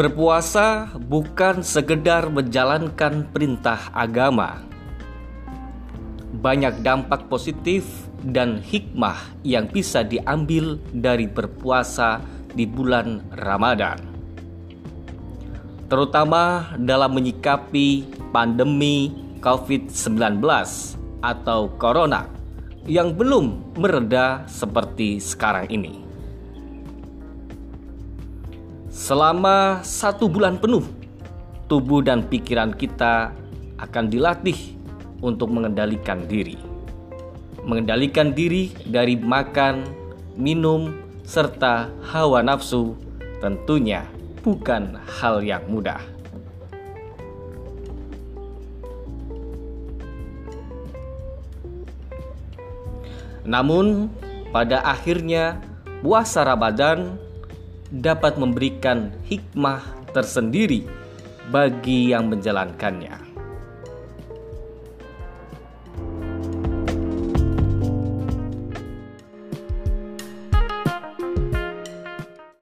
Berpuasa bukan sekedar menjalankan perintah agama. Banyak dampak positif dan hikmah yang bisa diambil dari berpuasa di bulan Ramadan. Terutama dalam menyikapi pandemi COVID-19 atau corona yang belum mereda seperti sekarang ini. Selama satu bulan penuh, tubuh dan pikiran kita akan dilatih untuk mengendalikan diri. Mengendalikan diri dari makan, minum, serta hawa nafsu tentunya bukan hal yang mudah. Namun, pada akhirnya puasa Ramadan dapat memberikan hikmah tersendiri bagi yang menjalankannya.